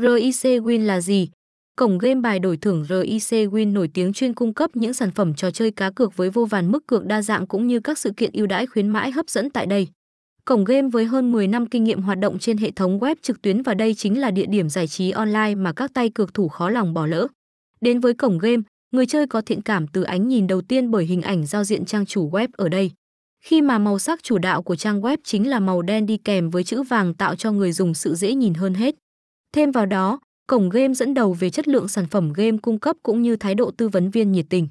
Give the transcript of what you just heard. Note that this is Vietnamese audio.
RIC Win là gì? Cổng game bài đổi thưởng RIC Win nổi tiếng chuyên cung cấp những sản phẩm trò chơi cá cược với vô vàn mức cược đa dạng cũng như các sự kiện ưu đãi khuyến mãi hấp dẫn tại đây. Cổng game với hơn 10 năm kinh nghiệm hoạt động trên hệ thống web trực tuyến và đây chính là địa điểm giải trí online mà các tay cược thủ khó lòng bỏ lỡ. Đến với cổng game, người chơi có thiện cảm từ ánh nhìn đầu tiên bởi hình ảnh giao diện trang chủ web ở đây. Khi mà màu sắc chủ đạo của trang web chính là màu đen đi kèm với chữ vàng tạo cho người dùng sự dễ nhìn hơn hết. Thêm vào đó, cổng game dẫn đầu về chất lượng sản phẩm game cung cấp cũng như thái độ tư vấn viên nhiệt tình.